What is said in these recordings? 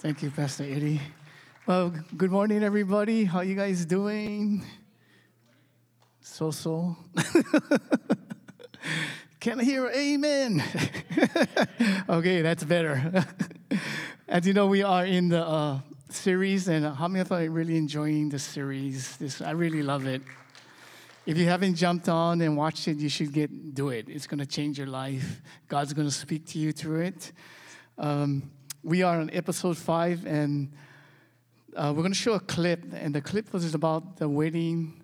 Thank you, Pastor Eddie. Well, good morning, everybody. How you guys doing? So so. Can I hear amen? okay, that's better. As you know, we are in the uh, series, and how many of you are really enjoying the series? This I really love it. If you haven't jumped on and watched it, you should get do it. It's going to change your life. God's going to speak to you through it. Um, we are on episode five, and uh, we're going to show a clip. And the clip was about the wedding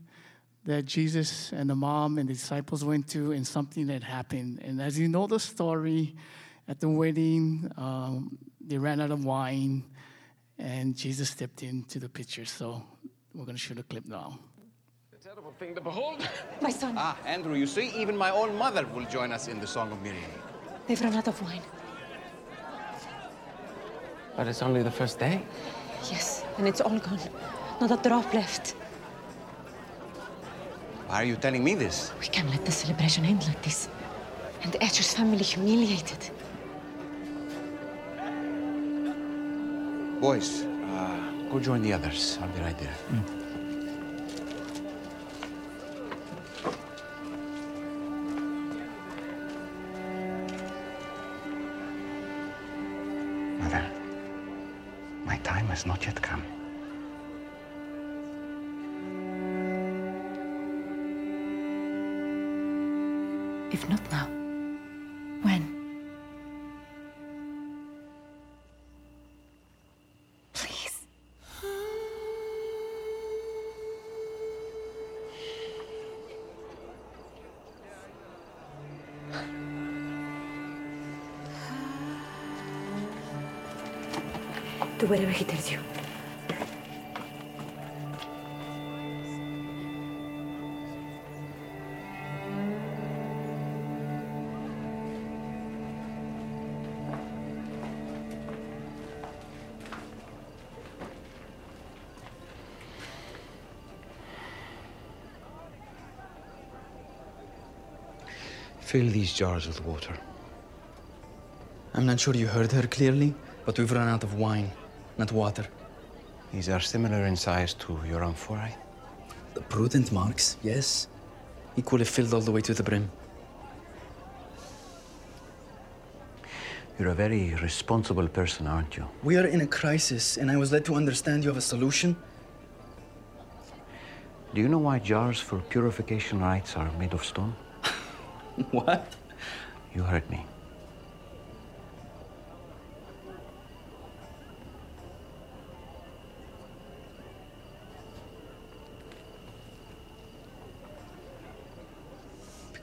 that Jesus and the mom and the disciples went to, and something that happened. And as you know the story, at the wedding, um, they ran out of wine, and Jesus stepped into the picture. So we're going to show the clip now. A terrible thing to behold. My son, Ah, Andrew, you see, even my own mother will join us in the Song of Miriam. they've run out of wine. But it's only the first day. Yes, and it's all gone. Not a drop left. Why are you telling me this? We can't let the celebration end like this. And the Etcher's family humiliated. Boys, uh, go join the others. I'll be right there. Mother, not yet come. Do whatever he tells you. Fill these jars with water. I'm not sure you heard her clearly, but we've run out of wine, not water. These are similar in size to your amphorae. The prudent marks, yes. Equally filled all the way to the brim. You're a very responsible person, aren't you? We are in a crisis, and I was led to understand you have a solution. Do you know why jars for purification rites are made of stone? What? You heard me.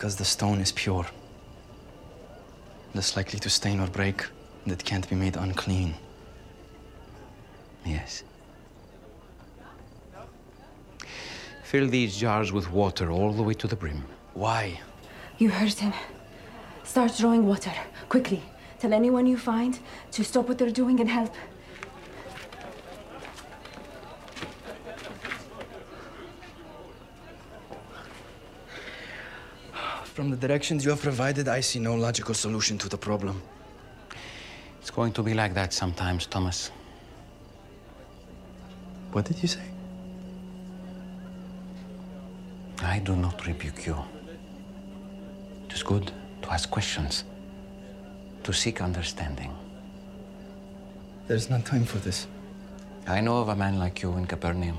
Because the stone is pure. Less likely to stain or break, and it can't be made unclean. Yes. Fill these jars with water all the way to the brim. Why? You heard him. Start drawing water, quickly. Tell anyone you find to stop what they're doing and help. From the directions you have provided, I see no logical solution to the problem. It's going to be like that sometimes, Thomas. What did you say? I do not rebuke you. It is good to ask questions, to seek understanding. There's no time for this. I know of a man like you in Capernaum,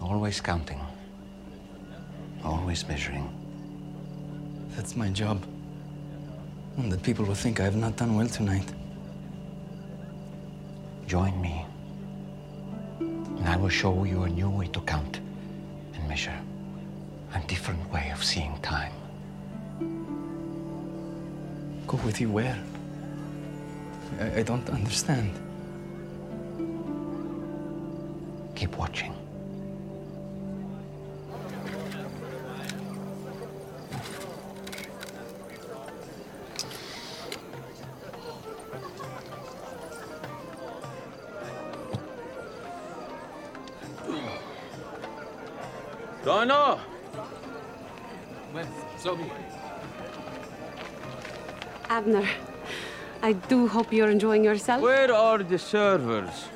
always counting, always measuring. That's my job. And that people will think I have not done well tonight. Join me, and I will show you a new way to count and measure, a different way of seeing time. Go with you where? I, I don't understand. Keep watching. Abner, I do hope you're enjoying yourself. Where are the servers?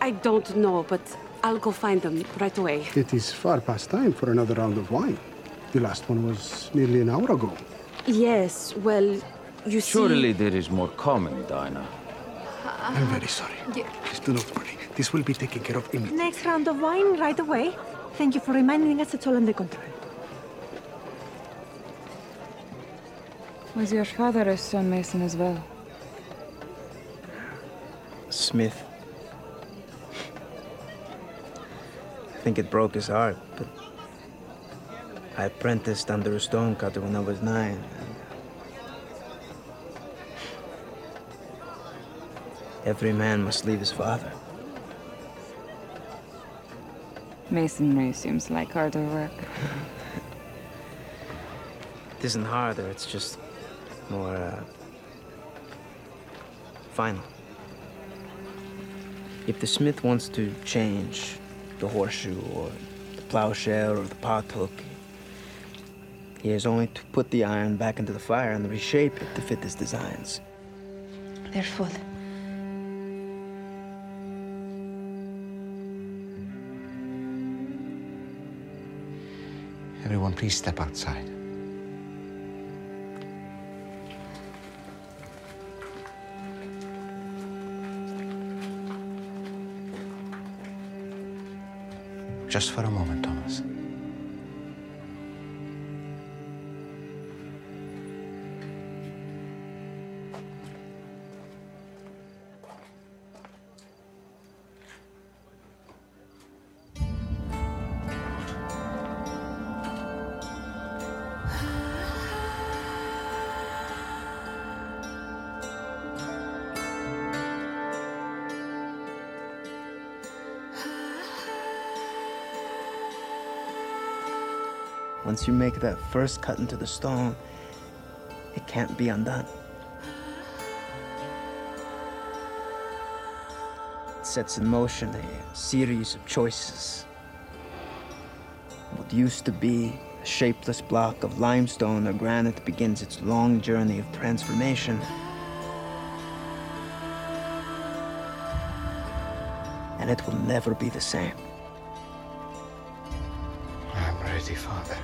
I don't know, but I'll go find them right away. It is far past time for another round of wine. The last one was nearly an hour ago. Yes, well, you see... Surely there is more coming, Dinah. I'm very sorry. Please do not worry. This will be taken care of immediately. Next round of wine right away. Thank you for reminding us it's all under control. Was your father a stonemason as well? Smith. I think it broke his heart, but I apprenticed under a stonecutter when I was nine. Every man must leave his father. Masonry seems like harder work. It isn't harder, it's just more, uh, final. If the smith wants to change the horseshoe or the plowshare or the pothook, he has only to put the iron back into the fire and reshape it to fit his designs. They're full. Everyone, please step outside. Just for a moment, Thomas. Once you make that first cut into the stone, it can't be undone. It sets in motion a series of choices. What used to be a shapeless block of limestone or granite begins its long journey of transformation. And it will never be the same. I'm ready, Father.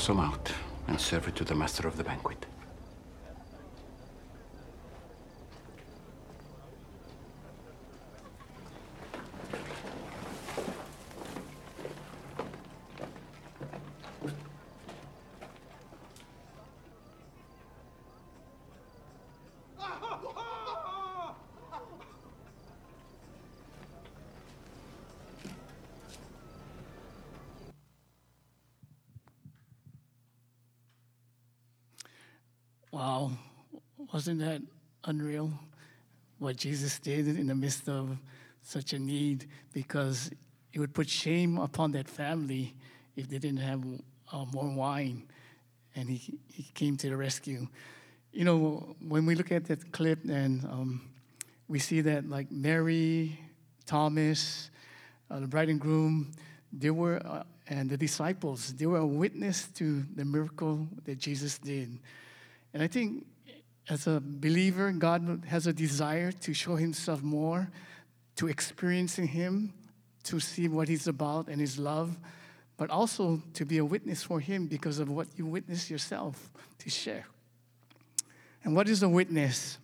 Some out and serve it to the master of the banquet. Wow, wasn't that unreal? What Jesus did in the midst of such a need, because it would put shame upon that family if they didn't have uh, more wine, and he, he came to the rescue. You know, when we look at that clip and um, we see that like Mary, Thomas, uh, the bride and groom, they were, uh, and the disciples, they were a witness to the miracle that Jesus did. And I think as a believer, God has a desire to show himself more, to experiencing him, to see what he's about and his love, but also to be a witness for him because of what you witness yourself to share. And what is a witness?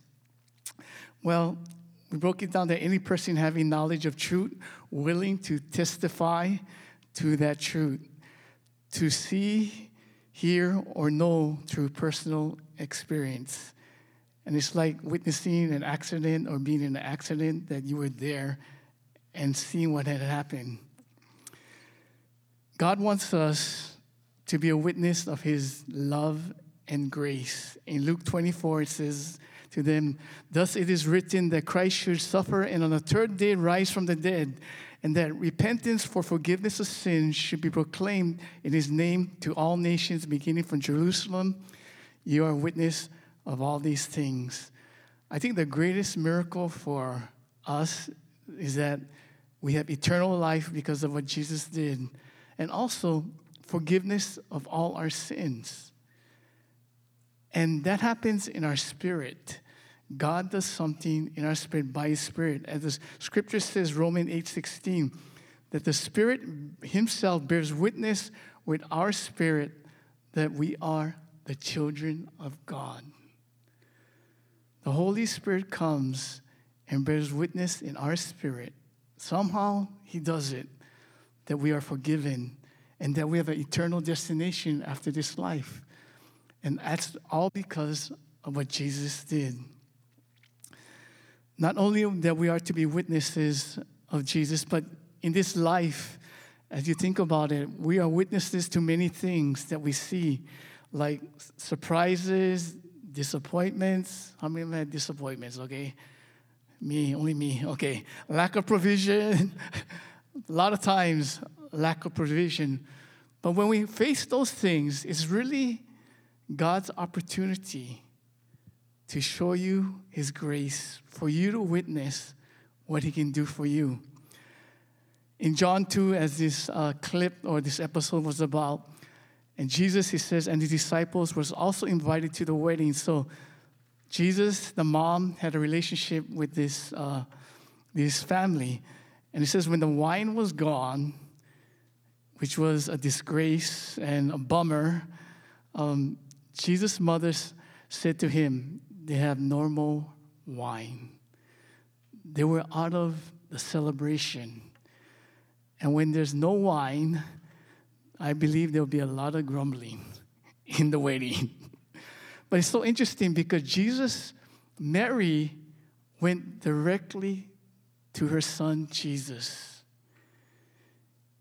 Well, we broke it down that any person having knowledge of truth, willing to testify to that truth, to see, hear, or know through personal experience. And it's like witnessing an accident or being in an accident that you were there and seeing what had happened. God wants us to be a witness of his love and grace. In Luke 24, it says to them, Thus it is written that Christ should suffer and on the third day rise from the dead, and that repentance for forgiveness of sins should be proclaimed in his name to all nations, beginning from Jerusalem. You are witness of all these things. I think the greatest miracle for us is that we have eternal life because of what Jesus did, and also forgiveness of all our sins. And that happens in our spirit. God does something in our spirit by his spirit. As the scripture says, Romans 8:16, that the Spirit Himself bears witness with our spirit that we are the children of God. The Holy Spirit comes and bears witness in our spirit. Somehow He does it, that we are forgiven and that we have an eternal destination after this life. And that's all because of what Jesus did. Not only that we are to be witnesses of Jesus, but in this life, as you think about it, we are witnesses to many things that we see, like surprises, disappointments. How many of had disappointments? Okay. Me, only me. Okay. Lack of provision. A lot of times, lack of provision. But when we face those things, it's really God's opportunity to show you His grace, for you to witness what He can do for you. In John 2, as this uh, clip or this episode was about, and Jesus, he says, and the disciples was also invited to the wedding. So Jesus, the mom, had a relationship with this, uh, this family. And he says, when the wine was gone, which was a disgrace and a bummer, um, Jesus' mother said to him, They have normal wine. They were out of the celebration. And when there's no wine, I believe there'll be a lot of grumbling in the wedding. but it's so interesting because Jesus, Mary, went directly to her son Jesus.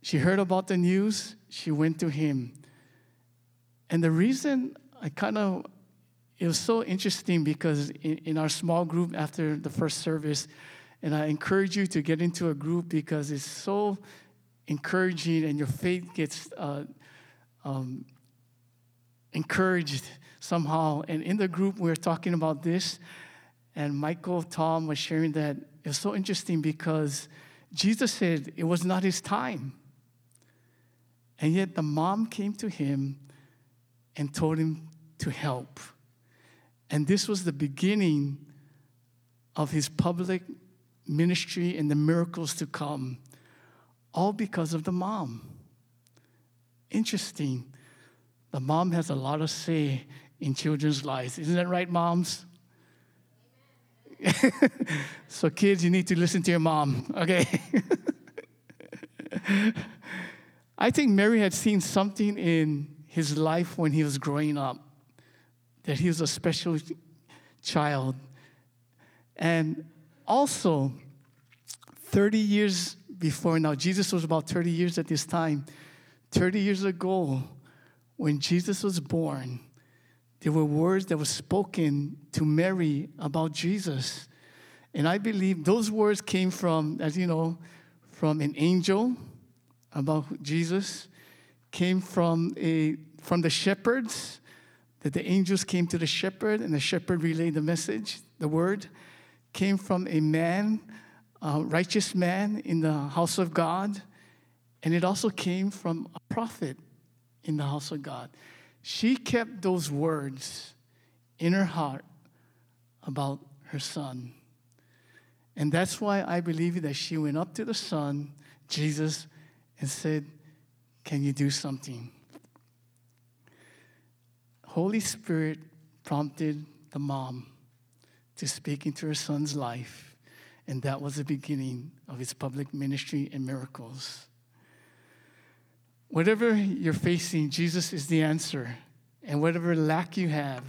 She heard about the news, she went to him. And the reason I kind of, it was so interesting because in, in, our small group after the first service, and I encourage you to get into a group because it's so encouraging and your faith gets uh, um, encouraged somehow. And in the group, we were talking about this, and Michael Tom was sharing that it was so interesting because Jesus said it was not his time. And yet the mom came to him and told him to help. And this was the beginning of his public ministry and the miracles to come, all because of the mom. Interesting. The mom has a lot of say in children's lives. Isn't that right, moms? so, kids, you need to listen to your mom, okay? I think Mary had seen something in his life when he was growing up, that he was a special child. And also, 30 years before now, Jesus was about 30 years at this time. 30 years ago, when Jesus was born, there were words that were spoken to Mary about Jesus. And I believe those words came from, as you know, from an angel about Jesus came from, a, from the shepherds, that the angels came to the shepherd and the shepherd relayed the message, the word, came from a man, a righteous man in the house of God, and it also came from a prophet in the house of God. She kept those words in her heart about her son. And that's why I believe that she went up to the son, Jesus, and said, Can you do something? Holy Spirit prompted the mom to speak into her son's life, and that was the beginning of his public ministry and miracles. Whatever you're facing, Jesus is the answer. And whatever lack you have,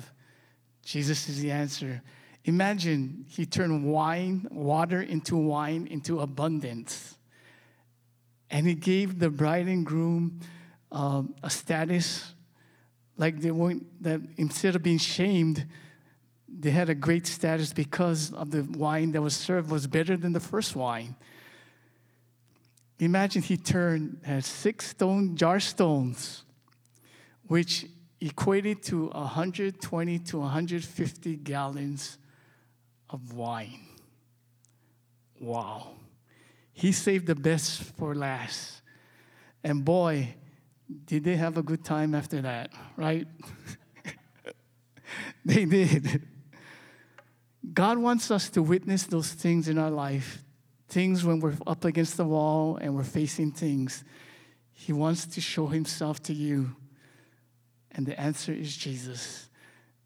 Jesus is the answer. Imagine he turned wine, water into wine, into abundance. And he gave the bride and groom um, a status like they weren't, that instead of being shamed, they had a great status because of the wine that was served was better than the first wine. Imagine he turned had six stone jar stones, which equated to 120 to 150 gallons of wine. Wow. He saved the best for last. And boy, did they have a good time after that, right? they did. God wants us to witness those things in our life, things when we're up against the wall and we're facing things. He wants to show himself to you. And the answer is Jesus.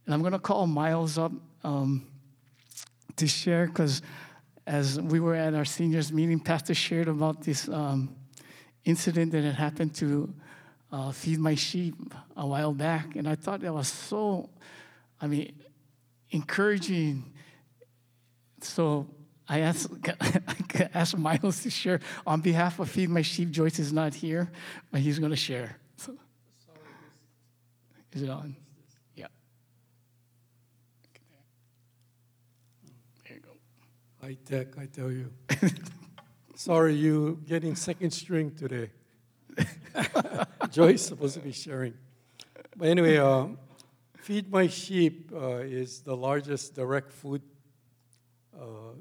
And I'm going to call Miles up um, to share because as we were at our seniors meeting, Pastor shared about this um, incident that had happened to uh, feed my sheep a while back, and I thought that was so, I mean, encouraging. So I asked, I asked Miles to share on behalf of Feed My Sheep. Joyce is not here, but he's going to share. So, is it on? Yeah. There you go. High tech, I tell you. Sorry, you getting second string today. Joy's supposed to be sharing. But anyway, uh, Feed My Sheep uh, is the largest direct food uh,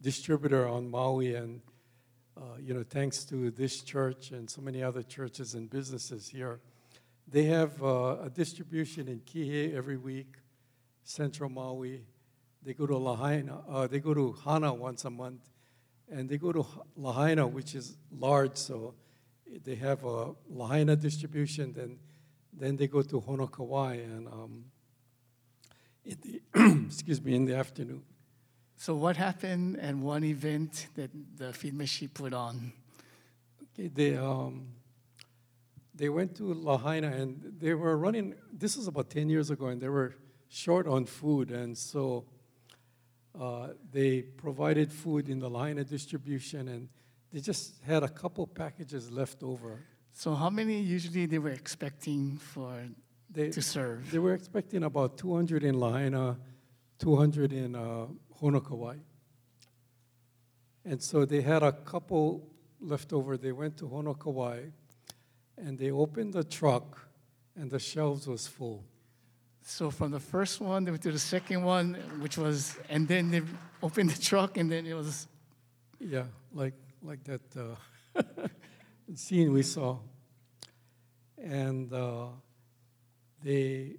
distributor on Maui, and uh, you know, thanks to this church and so many other churches and businesses here, they have uh, a distribution in Kihei every week, Central Maui. They go to Lahaina. Uh, they go to Hana once a month, and they go to Lahaina, which is large, so they have a Lahaina distribution, then, then they go to Honokowai and um, in the, excuse me, in the afternoon. So what happened at one event that the Feed Sheep put on? Okay, they, um, they went to Lahaina and they were running, this was about 10 years ago, and they were short on food. And so uh, they provided food in the Lahaina distribution and they just had a couple packages left over. So how many usually they were expecting for they, to serve? They were expecting about 200 in Lahaina, 200 in uh, Honokowai. And so they had a couple left over. They went to Honokowai and they opened the truck and the shelves was full. So from the first one, they went to the second one, which was, and then they opened the truck and then it was. Yeah, like like that uh, scene we saw. And uh, they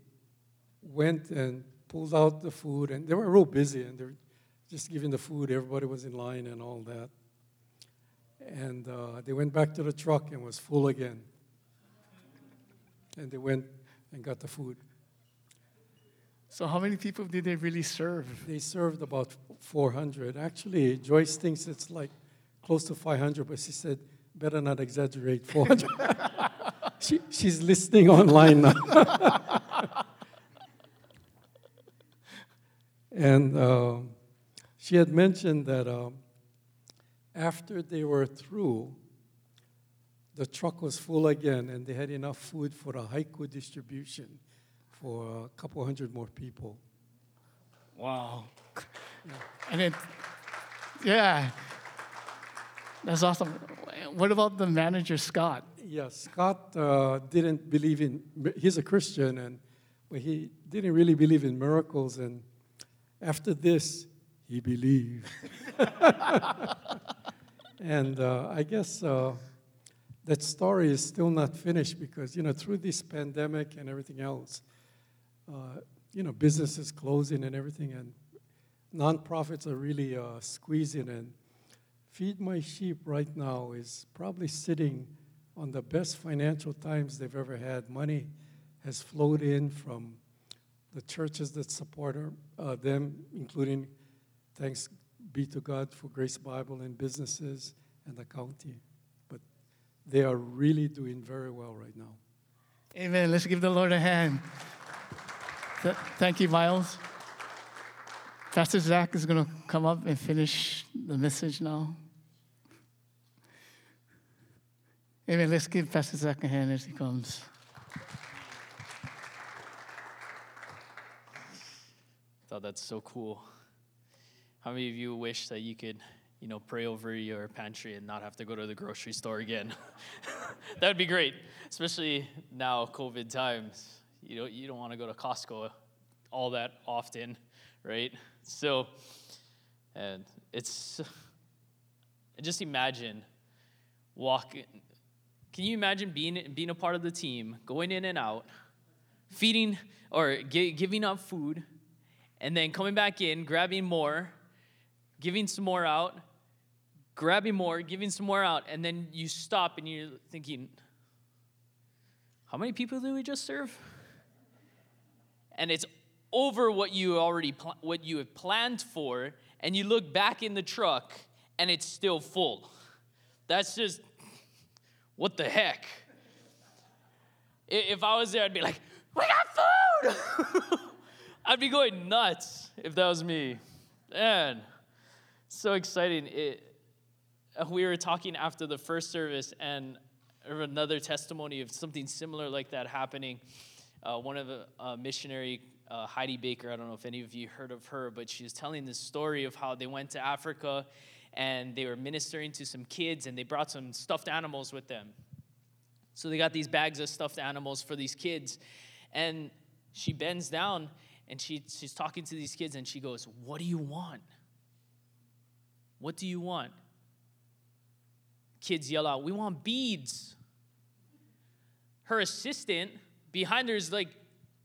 went and pulled out the food, and they were real busy, and they were just giving the food. Everybody was in line and all that. And uh, they went back to the truck and was full again. And they went and got the food. So how many people did they really serve? They served about 400. Actually, Joyce thinks it's like close to 500, but she said, better not exaggerate, 400. she, she's listening online now. and uh, she had mentioned that uh, after they were through, the truck was full again, and they had enough food for a Haiku distribution for a couple hundred more people. Wow. Yeah. And it, yeah, that's awesome. What about the manager, Scott? Yeah, Scott uh, didn't believe in, he's a Christian, and he didn't really believe in miracles. And after this, he believed. and uh, I guess uh, that story is still not finished because, you know, through this pandemic and everything else, uh, you know, businesses closing and everything, and nonprofits are really uh, squeezing. And Feed My Sheep right now is probably sitting on the best financial times they've ever had. Money has flowed in from the churches that support uh, them, including, thanks be to God for Grace Bible and businesses and the county. But they are really doing very well right now. Amen. Let's give the Lord a hand. Th- thank you, Miles. Pastor Zach is going to come up and finish the message now. Amen. Let's give Pastor Zach a hand as he comes. thought that's so cool. How many of you wish that you could, you know, pray over your pantry and not have to go to the grocery store again? that would be great, especially now COVID times. You don't you don't want to go to Costco all that often, right? So, and it's just imagine walking. Can you imagine being being a part of the team, going in and out, feeding or gi- giving up food? and then coming back in, grabbing more, giving some more out, grabbing more, giving some more out, and then you stop and you're thinking, how many people did we just serve? And it's over what you already pl- what you have planned for, and you look back in the truck and it's still full. That's just what the heck. If I was there, I'd be like, we got food. I'd be going nuts if that was me. Man, so exciting. It, we were talking after the first service, and another testimony of something similar like that happening. Uh, one of the uh, missionary, uh, Heidi Baker, I don't know if any of you heard of her, but she was telling this story of how they went to Africa and they were ministering to some kids and they brought some stuffed animals with them. So they got these bags of stuffed animals for these kids. And she bends down and she, she's talking to these kids and she goes, What do you want? What do you want? Kids yell out, We want beads. Her assistant behind her is like,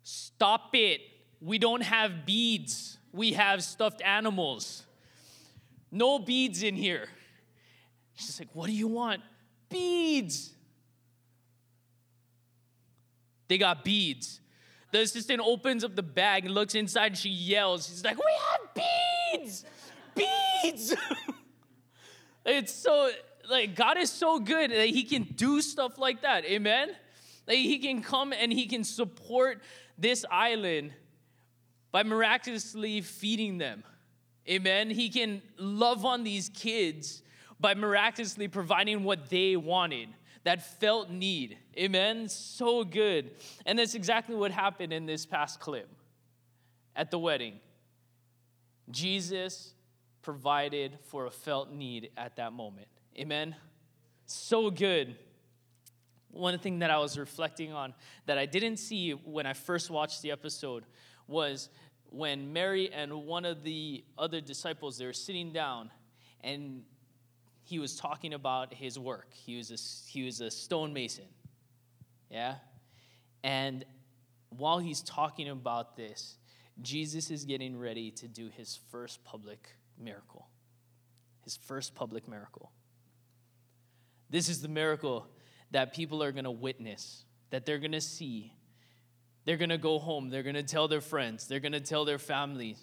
Stop it. We don't have beads. We have stuffed animals. No beads in here. She's like, What do you want? Beads. They got beads. The assistant opens up the bag and looks inside and she yells. She's like, We have beads! Beads! it's so, like, God is so good that He can do stuff like that. Amen? Like, He can come and He can support this island by miraculously feeding them. Amen? He can love on these kids by miraculously providing what they wanted that felt need. Amen? So good. And that's exactly what happened in this past clip at the wedding. Jesus provided for a felt need at that moment. Amen? So good. One thing that I was reflecting on that I didn't see when I first watched the episode was when Mary and one of the other disciples they were sitting down and he was talking about his work. He was a, he was a stonemason. Yeah? And while he's talking about this, Jesus is getting ready to do his first public miracle. His first public miracle. This is the miracle that people are going to witness, that they're going to see. They're going to go home. They're going to tell their friends. They're going to tell their families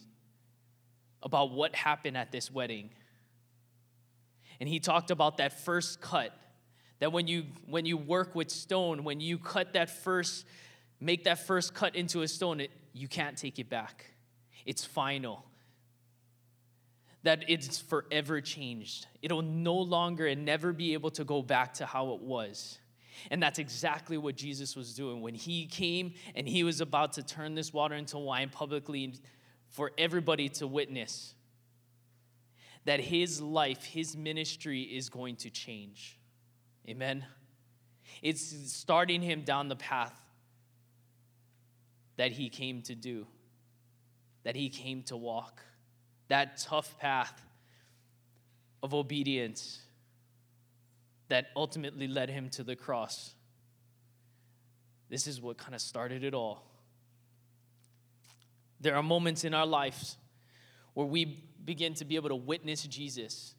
about what happened at this wedding. And he talked about that first cut that when you when you work with stone when you cut that first make that first cut into a stone it, you can't take it back. It's final. That it's forever changed. It'll no longer and never be able to go back to how it was and that's exactly what Jesus was doing when he came and he was about to turn this water into wine publicly for everybody to witness that his life, his ministry is going to change. Amen. It's starting him down the path that he came to do, that he came to walk, that tough path of obedience that ultimately led him to the cross. This is what kind of started it all. There are moments in our lives where we begin to be able to witness Jesus.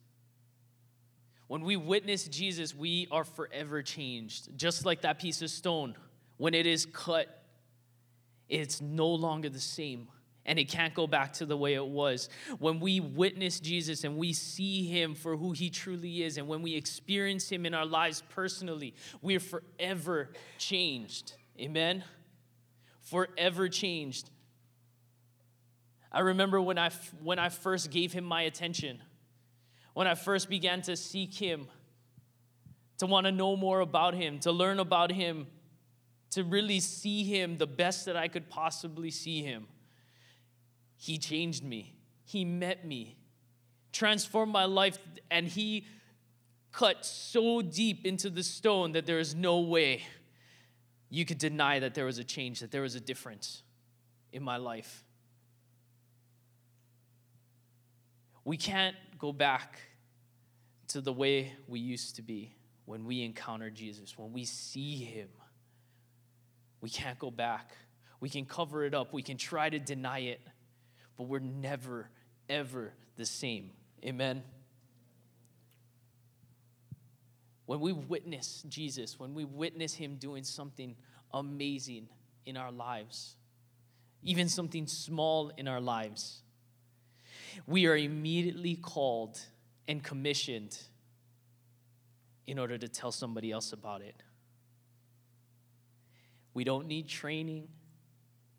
When we witness Jesus, we are forever changed. Just like that piece of stone, when it is cut, it's no longer the same and it can't go back to the way it was. When we witness Jesus and we see him for who he truly is, and when we experience him in our lives personally, we're forever changed. Amen? Forever changed. I remember when I, when I first gave him my attention, when I first began to seek him, to want to know more about him, to learn about him, to really see him the best that I could possibly see him. He changed me, he met me, transformed my life, and he cut so deep into the stone that there is no way you could deny that there was a change, that there was a difference in my life. We can't go back to the way we used to be when we encounter Jesus, when we see him. We can't go back. We can cover it up, we can try to deny it, but we're never, ever the same. Amen. When we witness Jesus, when we witness him doing something amazing in our lives, even something small in our lives, we are immediately called and commissioned in order to tell somebody else about it. We don't need training.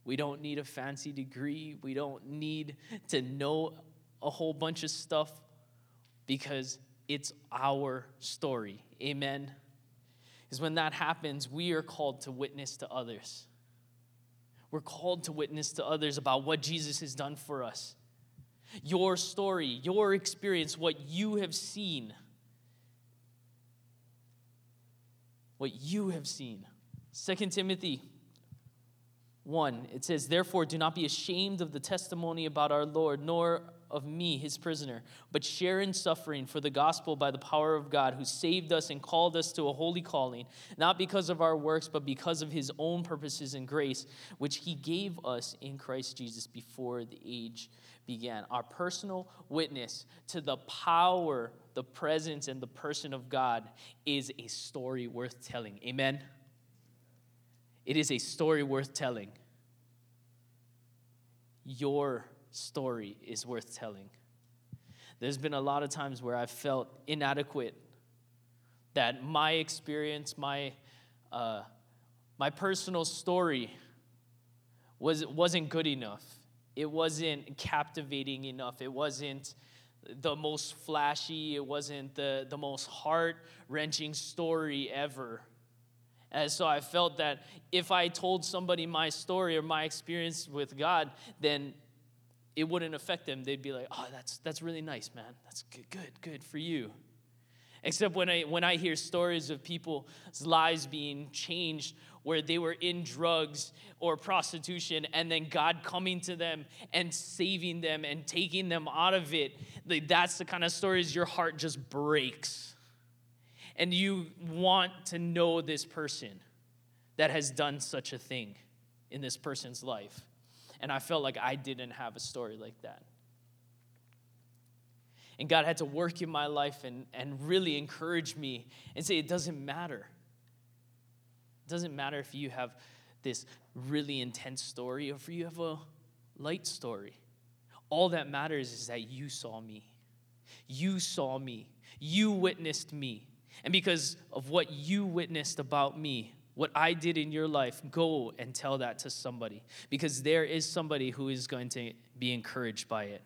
We don't need a fancy degree. We don't need to know a whole bunch of stuff because it's our story. Amen. Is when that happens, we are called to witness to others. We're called to witness to others about what Jesus has done for us. Your story, your experience, what you have seen. What you have seen. 2 Timothy 1, it says, Therefore, do not be ashamed of the testimony about our Lord, nor of me, his prisoner, but share in suffering for the gospel by the power of God, who saved us and called us to a holy calling, not because of our works, but because of his own purposes and grace, which he gave us in Christ Jesus before the age began. Our personal witness to the power, the presence, and the person of God is a story worth telling. Amen. It is a story worth telling. Your story is worth telling. There's been a lot of times where I've felt inadequate, that my experience, my, uh, my personal story was, wasn't good enough. It wasn't captivating enough. It wasn't the most flashy. It wasn't the, the most heart wrenching story ever. And so I felt that if I told somebody my story or my experience with God, then it wouldn't affect them. They'd be like, "Oh, that's that's really nice, man. That's good, good, good for you." Except when I when I hear stories of people's lives being changed where they were in drugs or prostitution and then God coming to them and saving them and taking them out of it, like that's the kind of stories your heart just breaks. And you want to know this person that has done such a thing in this person's life. And I felt like I didn't have a story like that. And God had to work in my life and, and really encourage me and say, it doesn't matter. It doesn't matter if you have this really intense story or if you have a light story. All that matters is that you saw me. You saw me. You witnessed me. And because of what you witnessed about me, what I did in your life, go and tell that to somebody because there is somebody who is going to be encouraged by it.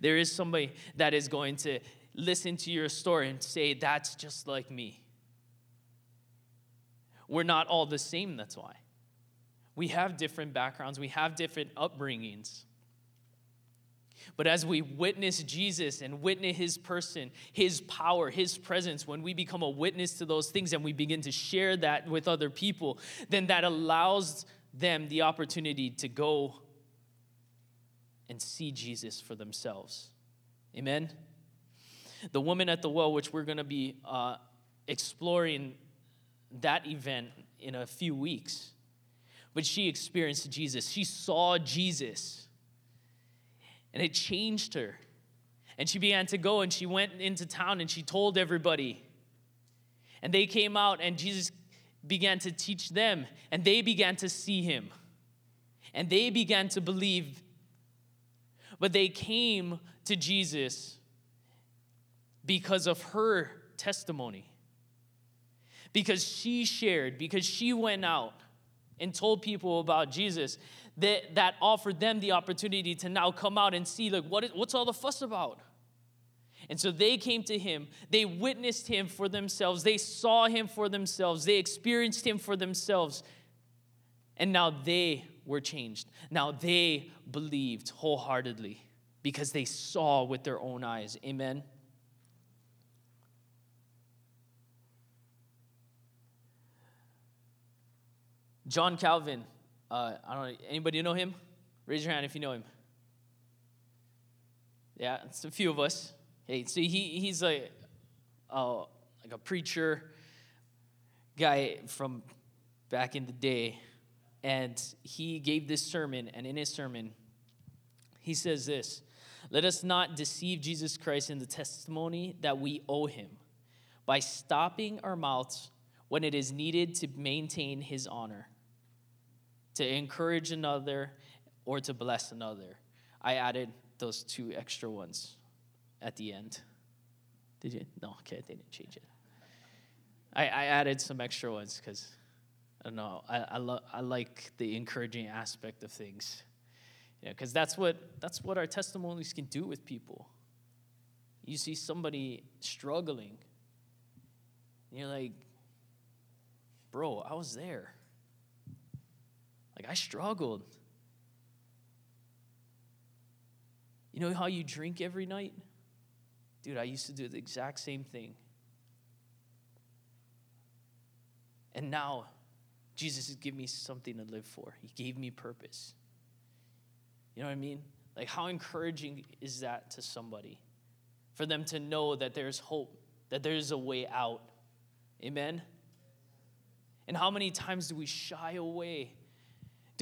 There is somebody that is going to listen to your story and say, That's just like me. We're not all the same, that's why. We have different backgrounds, we have different upbringings. But as we witness Jesus and witness his person, his power, his presence, when we become a witness to those things and we begin to share that with other people, then that allows them the opportunity to go and see Jesus for themselves. Amen? The woman at the well, which we're going to be uh, exploring that event in a few weeks, but she experienced Jesus. She saw Jesus and it changed her. And she began to go and she went into town and she told everybody. And they came out and Jesus began to teach them and they began to see him. And they began to believe. But they came to Jesus because of her testimony. Because she shared, because she went out and told people about Jesus, that, that offered them the opportunity to now come out and see, like, what is, what's all the fuss about? And so they came to him. They witnessed him for themselves. They saw him for themselves. They experienced him for themselves. And now they were changed. Now they believed wholeheartedly because they saw with their own eyes. Amen. John Calvin. Uh, I don't. Anybody know him? Raise your hand if you know him. Yeah, it's a few of us. Hey, so he, he's a, like a preacher guy from back in the day. And he gave this sermon, and in his sermon, he says this Let us not deceive Jesus Christ in the testimony that we owe him by stopping our mouths when it is needed to maintain his honor, to encourage another, or to bless another. I added those two extra ones at the end. Did you? No, okay, they didn't change it. I, I added some extra ones because I don't know. I, I, lo- I like the encouraging aspect of things. Yeah, because that's what that's what our testimonies can do with people. You see somebody struggling, you're like, bro, I was there. Like I struggled. You know how you drink every night? Dude, I used to do the exact same thing. And now, Jesus has given me something to live for. He gave me purpose. You know what I mean? Like, how encouraging is that to somebody? For them to know that there's hope, that there's a way out. Amen? And how many times do we shy away?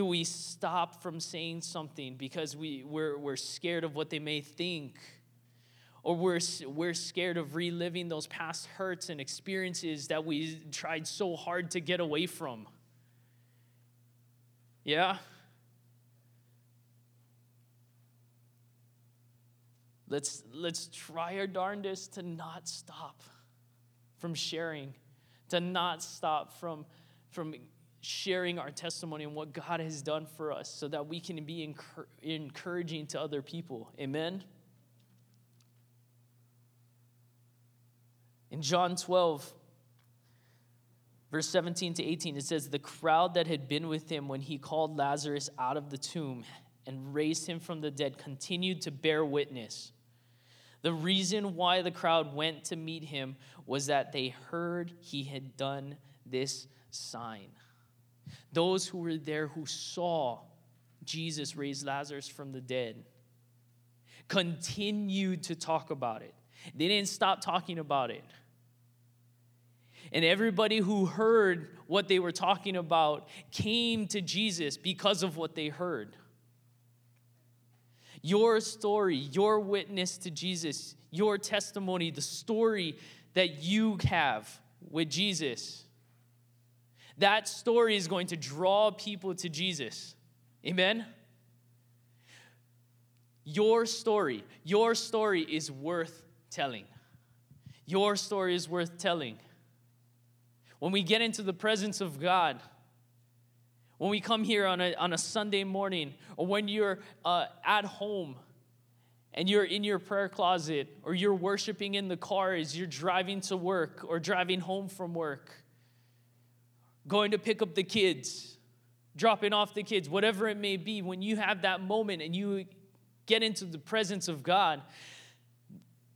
Do we stop from saying something because we, we're, we're scared of what they may think? Or we're, we're scared of reliving those past hurts and experiences that we tried so hard to get away from? Yeah? Let's, let's try our darndest to not stop from sharing, to not stop from, from sharing our testimony and what God has done for us so that we can be encour- encouraging to other people. Amen? In John 12, verse 17 to 18, it says, The crowd that had been with him when he called Lazarus out of the tomb and raised him from the dead continued to bear witness. The reason why the crowd went to meet him was that they heard he had done this sign. Those who were there who saw Jesus raise Lazarus from the dead continued to talk about it. They didn't stop talking about it. And everybody who heard what they were talking about came to Jesus because of what they heard. Your story, your witness to Jesus, your testimony, the story that you have with Jesus, that story is going to draw people to Jesus. Amen? Your story, your story is worth telling. Your story is worth telling. When we get into the presence of God, when we come here on a, on a Sunday morning, or when you're uh, at home and you're in your prayer closet, or you're worshiping in the car as you're driving to work or driving home from work, going to pick up the kids, dropping off the kids, whatever it may be, when you have that moment and you get into the presence of God,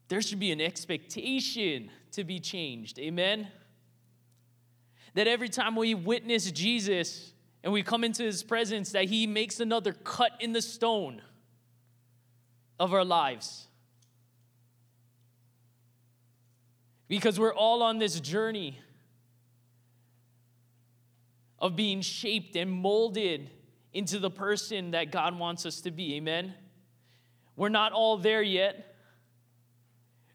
there should be an expectation to be changed. Amen? That every time we witness Jesus and we come into his presence, that he makes another cut in the stone of our lives. Because we're all on this journey of being shaped and molded into the person that God wants us to be. Amen? We're not all there yet.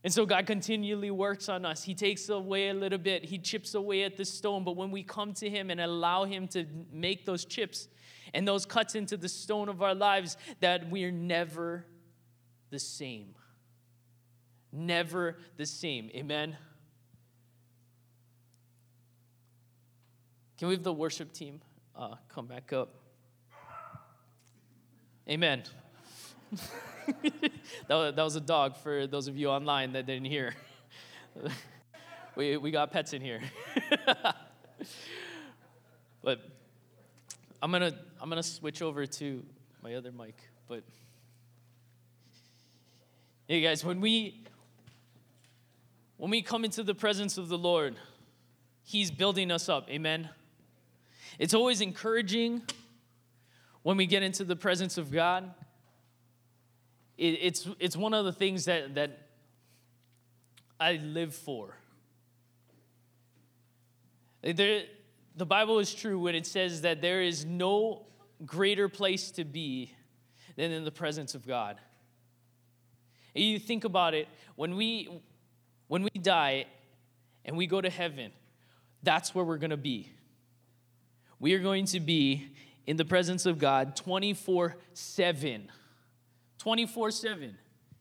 And so God continually works on us. He takes away a little bit, He chips away at the stone. But when we come to Him and allow Him to make those chips and those cuts into the stone of our lives, that we're never the same. Never the same. Amen. Can we have the worship team uh, come back up? Amen. that, was, that was a dog for those of you online that didn't hear. we, we got pets in here. but I'm gonna I'm gonna switch over to my other mic. But hey guys, when we when we come into the presence of the Lord, He's building us up. Amen. It's always encouraging when we get into the presence of God. It, it's, it's one of the things that, that I live for. There, the Bible is true when it says that there is no greater place to be than in the presence of God. And you think about it, when we when we die and we go to heaven, that's where we're going to be. We are going to be in the presence of God 24 7. 24 7.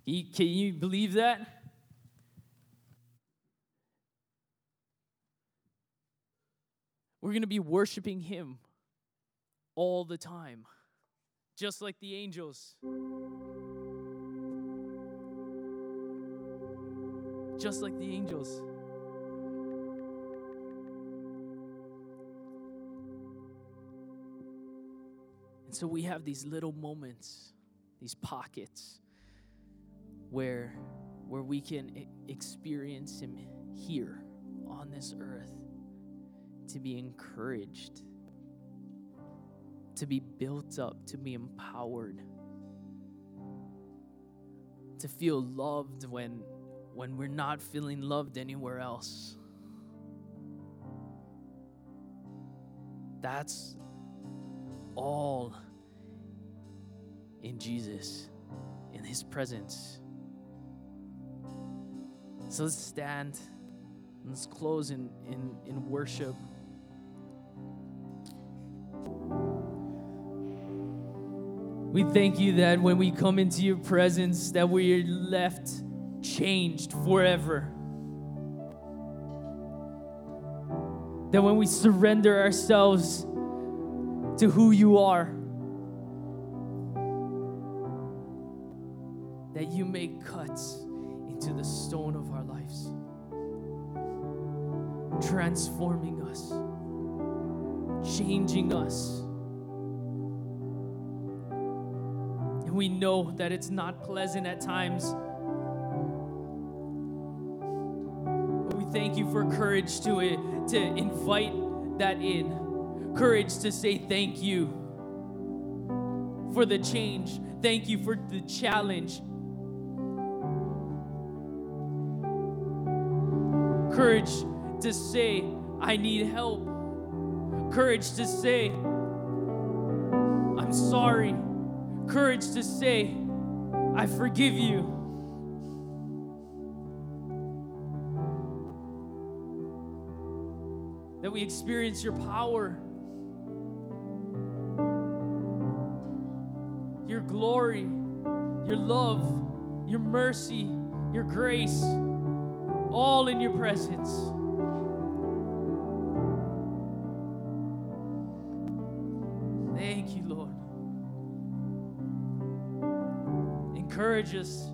Can you believe that? We're going to be worshiping Him all the time, just like the angels. Just like the angels. And so we have these little moments, these pockets where where we can experience him here on this earth to be encouraged, to be built up, to be empowered, to feel loved when, when we're not feeling loved anywhere else. That's all in Jesus, in His presence. So let's stand. Let's close in, in, in worship. We thank you that when we come into your presence that we are left changed forever. That when we surrender ourselves to who you are, that you make cuts into the stone of our lives, transforming us, changing us. And we know that it's not pleasant at times. But we thank you for courage to, to invite that in. Courage to say thank you for the change. Thank you for the challenge. Courage to say, I need help. Courage to say, I'm sorry courage to say, I forgive you. That we experience your power, your glory, your love, your mercy, your grace, all in your presence. Thank you, Lord. encourage us.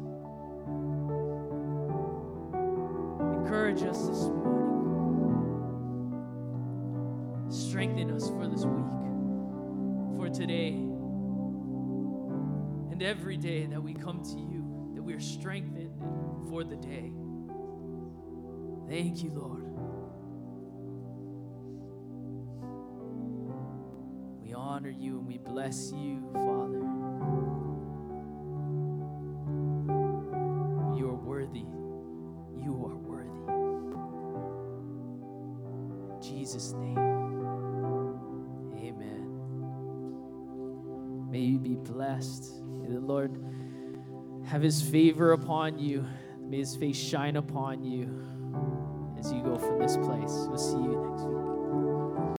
Encourage us to you, that we are strengthened for the day. Thank you, Lord. We honor you and we bless you, Father. You are worthy. You are worthy. In Jesus' name. Amen. May you be blessed. May the Lord have his favor upon you. May his face shine upon you as you go from this place. We'll see you next week.